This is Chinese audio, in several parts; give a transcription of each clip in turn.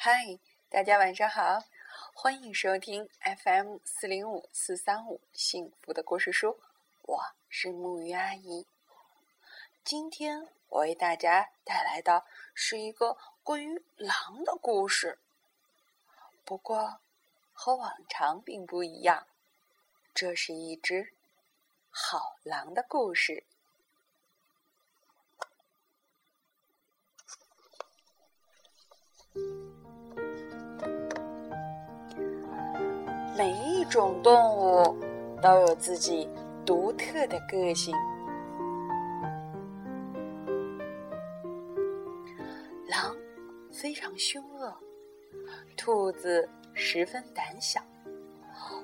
嗨，大家晚上好，欢迎收听 FM 四零五四三五幸福的故事书，我是木鱼阿姨。今天我为大家带来的是一个关于狼的故事，不过和往常并不一样，这是一只好狼的故事。每一种动物都有自己独特的个性。狼非常凶恶，兔子十分胆小，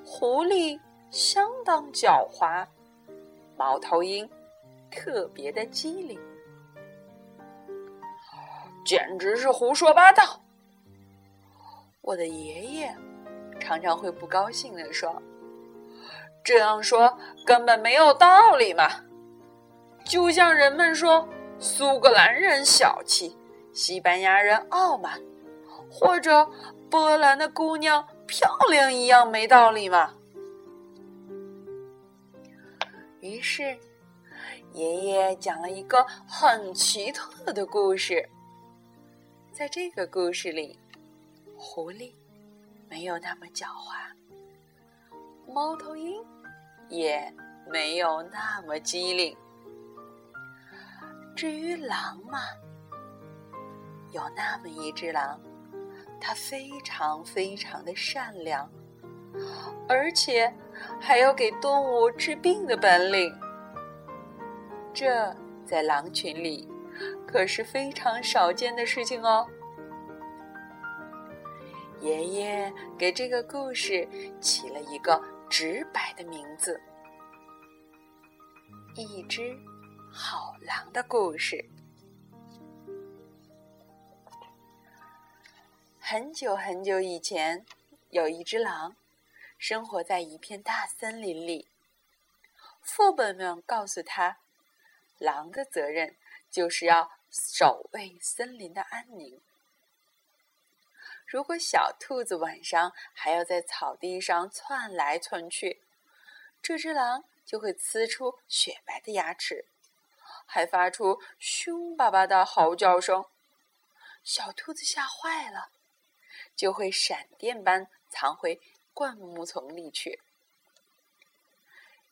狐狸相当狡猾，猫头鹰特别的机灵，简直是胡说八道！我的爷爷。常常会不高兴地说：“这样说根本没有道理嘛！就像人们说苏格兰人小气，西班牙人傲慢，或者波兰的姑娘漂亮一样没道理嘛。”于是，爷爷讲了一个很奇特的故事。在这个故事里，狐狸。没有那么狡猾，猫头鹰也没有那么机灵。至于狼嘛，有那么一只狼，它非常非常的善良，而且还有给动物治病的本领。这在狼群里可是非常少见的事情哦。爷爷给这个故事起了一个直白的名字：《一只好狼的故事》。很久很久以前，有一只狼，生活在一片大森林里。父辈们告诉他，狼的责任就是要守卫森林的安宁。如果小兔子晚上还要在草地上窜来窜去，这只狼就会呲出雪白的牙齿，还发出凶巴巴的嚎叫声。小兔子吓坏了，就会闪电般藏回灌木丛里去。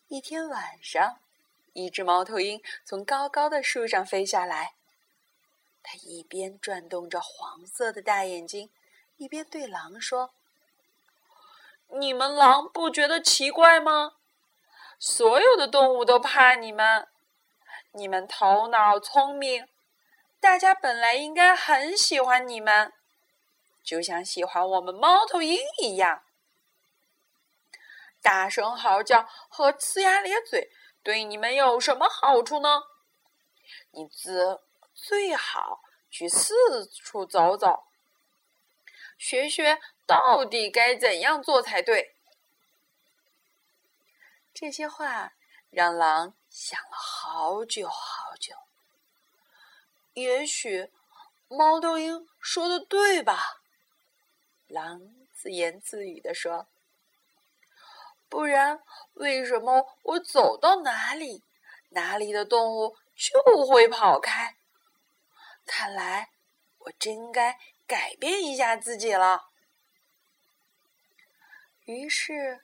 一天晚上，一只猫头鹰从高高的树上飞下来，它一边转动着黄色的大眼睛。一边对狼说：“你们狼不觉得奇怪吗？所有的动物都怕你们，你们头脑聪明，大家本来应该很喜欢你们，就像喜欢我们猫头鹰一样。大声嚎叫和呲牙咧嘴对你们有什么好处呢？你自最好去四处走走。”学学到底该怎样做才对？这些话让狼想了好久好久。也许猫头鹰说的对吧？狼自言自语的说：“不然，为什么我走到哪里，哪里的动物就会跑开？看来我真该……”改变一下自己了。于是，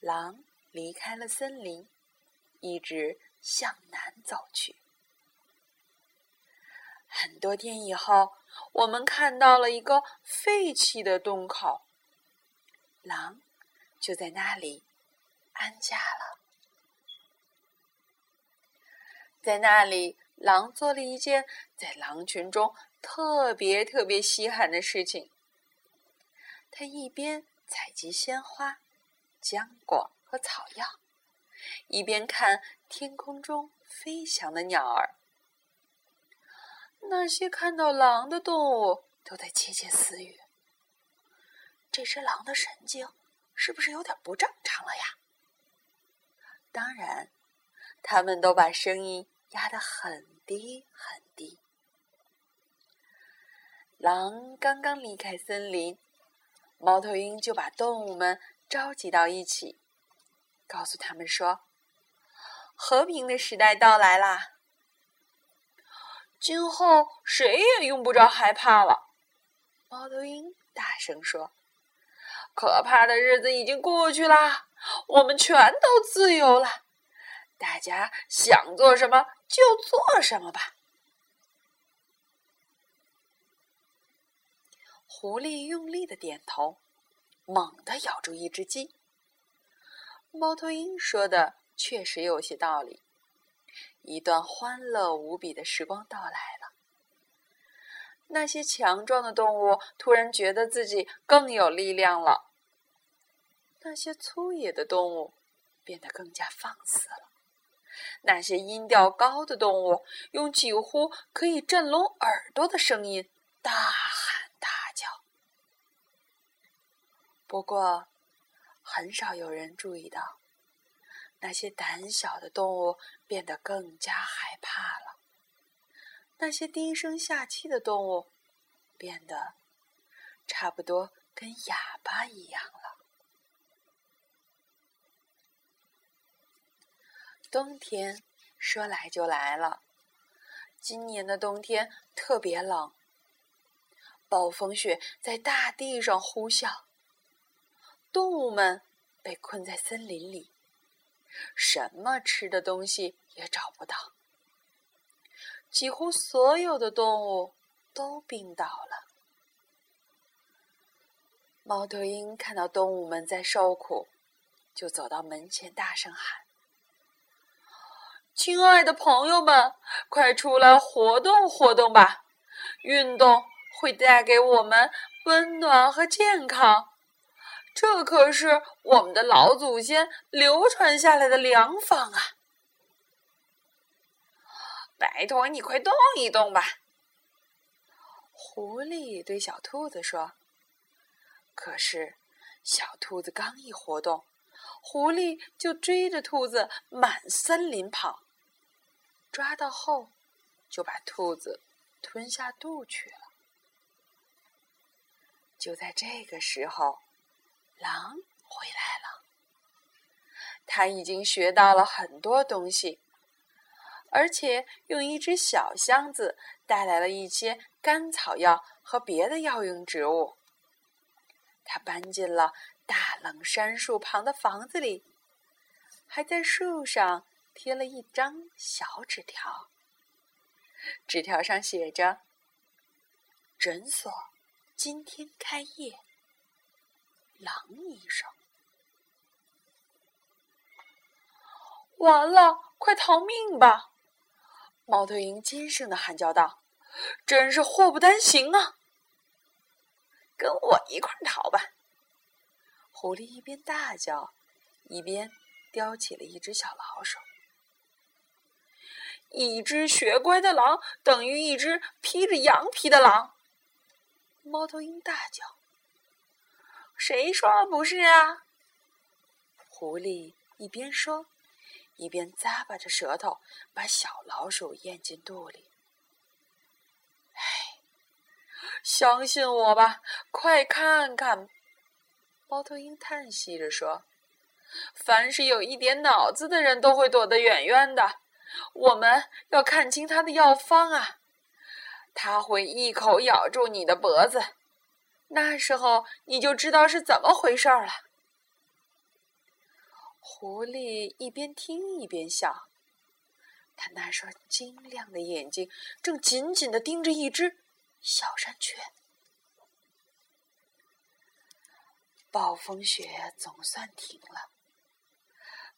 狼离开了森林，一直向南走去。很多天以后，我们看到了一个废弃的洞口，狼就在那里安家了。在那里，狼做了一件在狼群中。特别特别稀罕的事情。他一边采集鲜花、浆果和草药，一边看天空中飞翔的鸟儿。那些看到狼的动物都在窃窃私语：“这只狼的神经是不是有点不正常了呀？”当然，他们都把声音压得很低很。狼刚刚离开森林，猫头鹰就把动物们召集到一起，告诉他们说：“和平的时代到来啦！今后谁也用不着害怕了。”猫头鹰大声说：“可怕的日子已经过去啦，我们全都自由了，大家想做什么就做什么吧。”狐狸用力的点头，猛地咬住一只鸡。猫头鹰说的确实有些道理。一段欢乐无比的时光到来了。那些强壮的动物突然觉得自己更有力量了。那些粗野的动物变得更加放肆了。那些音调高的动物用几乎可以震聋耳朵的声音大喊。不过，很少有人注意到，那些胆小的动物变得更加害怕了。那些低声下气的动物变得差不多跟哑巴一样了。冬天说来就来了，今年的冬天特别冷，暴风雪在大地上呼啸。动物们被困在森林里，什么吃的东西也找不到。几乎所有的动物都病倒了。猫头鹰看到动物们在受苦，就走到门前，大声喊：“亲爱的朋友们，快出来活动活动吧！运动会带给我们温暖和健康。”这可是我们的老祖先流传下来的良方啊！拜托你快动一动吧。狐狸对小兔子说。可是，小兔子刚一活动，狐狸就追着兔子满森林跑，抓到后就把兔子吞下肚去了。就在这个时候。狼回来了，他已经学到了很多东西，而且用一只小箱子带来了一些甘草药和别的药用植物。他搬进了大冷杉树旁的房子里，还在树上贴了一张小纸条。纸条上写着：“诊所今天开业。”狼医生，完了，快逃命吧！猫头鹰尖声的喊叫道：“真是祸不单行啊！”跟我一块逃吧！狐狸一边大叫，一边叼起了一只小老鼠。一只学乖的狼等于一只披着羊皮的狼。猫头鹰大叫。谁说不是啊？狐狸一边说，一边咂巴着舌头，把小老鼠咽进肚里。哎，相信我吧，快看看！猫头鹰叹息着说：“凡是有一点脑子的人都会躲得远远的。我们要看清他的药方啊！他会一口咬住你的脖子。”那时候你就知道是怎么回事了。狐狸一边听一边笑，他那双晶亮的眼睛正紧紧的盯着一只小山雀。暴风雪总算停了，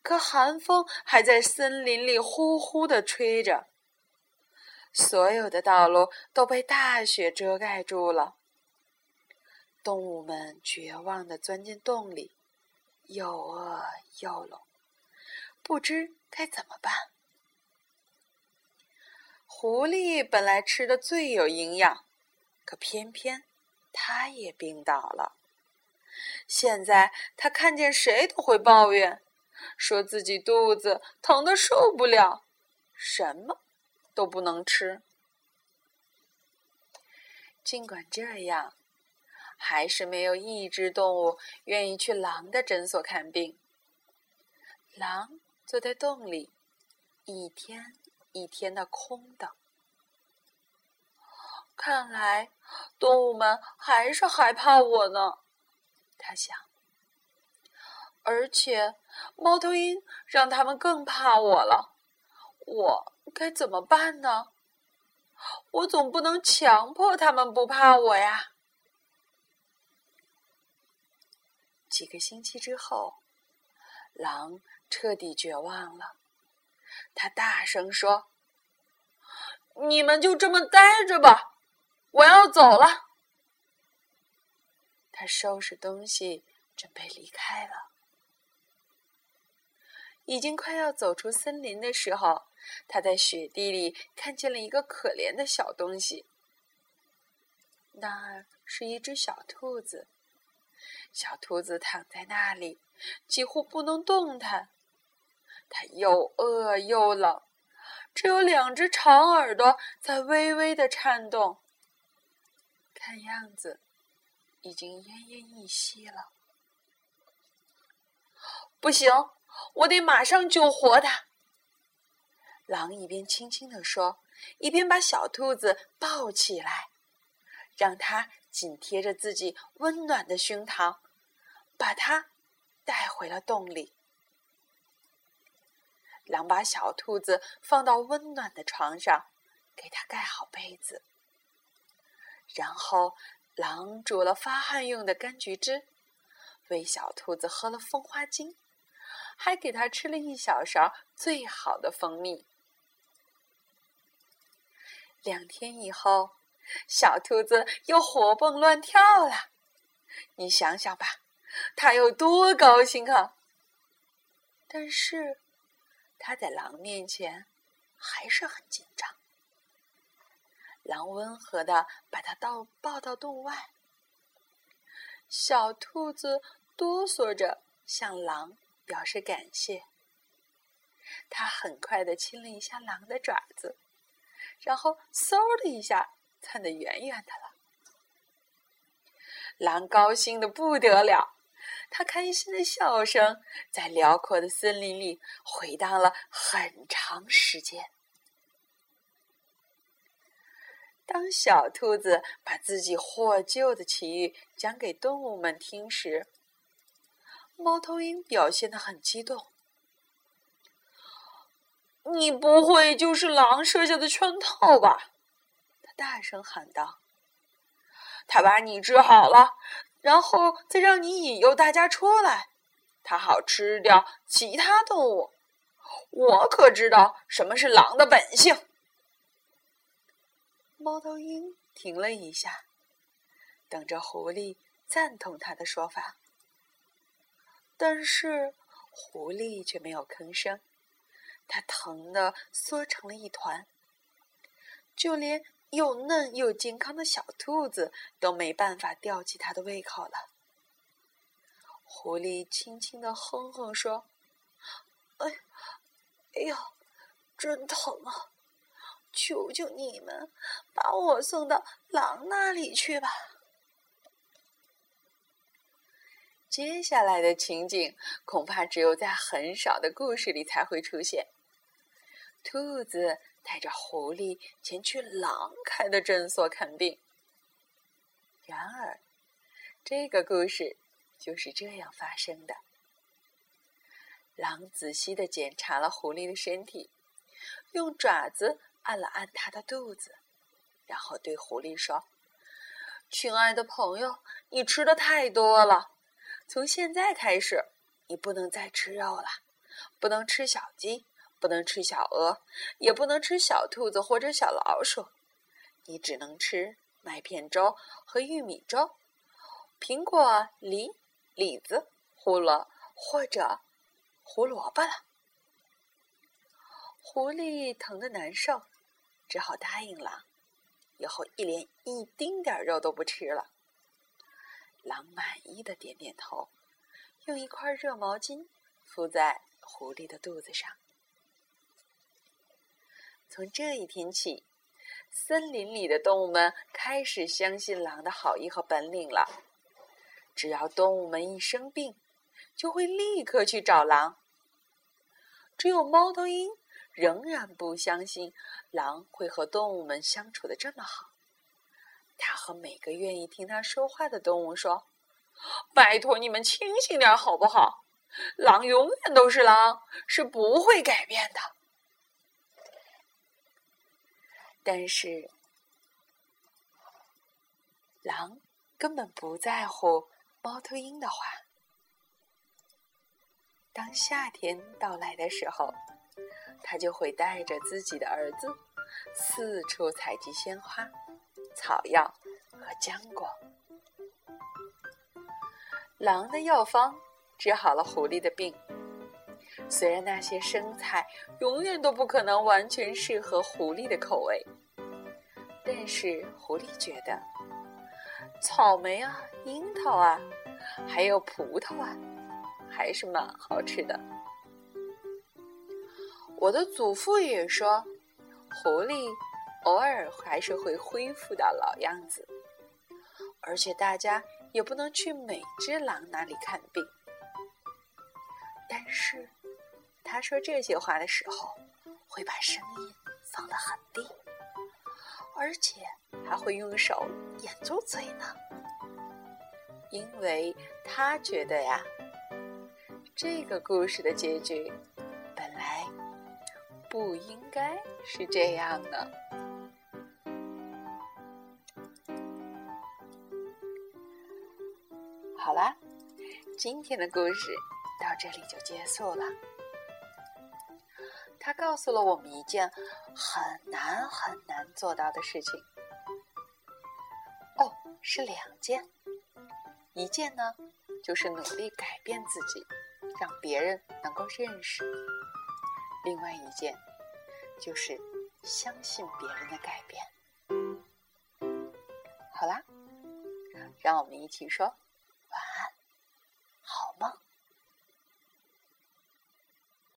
可寒风还在森林里呼呼的吹着，所有的道路都被大雪遮盖住了。动物们绝望的钻进洞里，又饿又冷，不知该怎么办。狐狸本来吃的最有营养，可偏偏它也病倒了。现在它看见谁都会抱怨，说自己肚子疼的受不了，什么都不能吃。尽管这样，还是没有一只动物愿意去狼的诊所看病。狼坐在洞里，一天一天的空等。看来动物们还是害怕我呢，他想。而且猫头鹰让他们更怕我了，我该怎么办呢？我总不能强迫他们不怕我呀。几个星期之后，狼彻底绝望了。他大声说：“你们就这么待着吧，我要走了。”他收拾东西，准备离开了。已经快要走出森林的时候。他在雪地里看见了一个可怜的小东西，那是一只小兔子。小兔子躺在那里，几乎不能动弹。它又饿又冷，只有两只长耳朵在微微的颤动，看样子已经奄奄一息了。不行，我得马上救活它。狼一边轻轻地说，一边把小兔子抱起来，让它紧贴着自己温暖的胸膛，把它带回了洞里。狼把小兔子放到温暖的床上，给它盖好被子。然后，狼煮了发汗用的柑橘汁，喂小兔子喝了蜂花精，还给它吃了一小勺最好的蜂蜜。两天以后，小兔子又活蹦乱跳了。你想想吧，他有多高兴啊！但是，他在狼面前还是很紧张。狼温和的把它到抱到洞外。小兔子哆嗦着向狼表示感谢。他很快的亲了一下狼的爪子。然后，嗖的一下，窜得远远的了。狼高兴的不得了，它开心的笑声在辽阔的森林里回荡了很长时间。当小兔子把自己获救的奇遇讲给动物们听时，猫头鹰表现的很激动。你不会就是狼设下的圈套吧？他大声喊道。他把你治好了，然后再让你引诱大家出来，它好吃掉其他动物。我可知道什么是狼的本性。猫头鹰停了一下，等着狐狸赞同他的说法，但是狐狸却没有吭声。它疼得缩成了一团，就连又嫩又健康的小兔子都没办法吊起它的胃口了。狐狸轻轻的哼哼说：“哎，哎呀，真疼啊！求求你们，把我送到狼那里去吧。”接下来的情景恐怕只有在很少的故事里才会出现。兔子带着狐狸前去狼开的诊所看病。然而，这个故事就是这样发生的。狼仔细的检查了狐狸的身体，用爪子按了按它的肚子，然后对狐狸说：“亲爱的朋友，你吃的太多了，从现在开始，你不能再吃肉了，不能吃小鸡。”不能吃小鹅，也不能吃小兔子或者小老鼠，你只能吃麦片粥和玉米粥，苹果、梨、李子、胡萝或者胡萝卜了。狐狸疼得难受，只好答应狼，以后一连一丁点肉都不吃了。狼满意的点点头，用一块热毛巾敷在狐狸的肚子上。从这一天起，森林里的动物们开始相信狼的好意和本领了。只要动物们一生病，就会立刻去找狼。只有猫头鹰仍然不相信狼会和动物们相处的这么好。他和每个愿意听他说话的动物说：“拜托你们清醒点好不好？狼永远都是狼，是不会改变的。”但是，狼根本不在乎。猫头鹰的话：“当夏天到来的时候，他就会带着自己的儿子四处采集鲜花、草药和浆果。狼的药方治好了狐狸的病。虽然那些生菜永远都不可能完全适合狐狸的口味，但是狐狸觉得。”草莓啊，樱桃啊，还有葡萄啊，还是蛮好吃的。我的祖父也说，狐狸偶尔还是会恢复到老样子，而且大家也不能去每只狼那里看病。但是，他说这些话的时候，会把声音放得很低。而且还会用手掩住嘴呢，因为他觉得呀，这个故事的结局本来不应该是这样的。好啦，今天的故事到这里就结束了。他告诉了我们一件很难很难做到的事情。哦，是两件。一件呢，就是努力改变自己，让别人能够认识；另外一件，就是相信别人的改变。好啦，让我们一起说。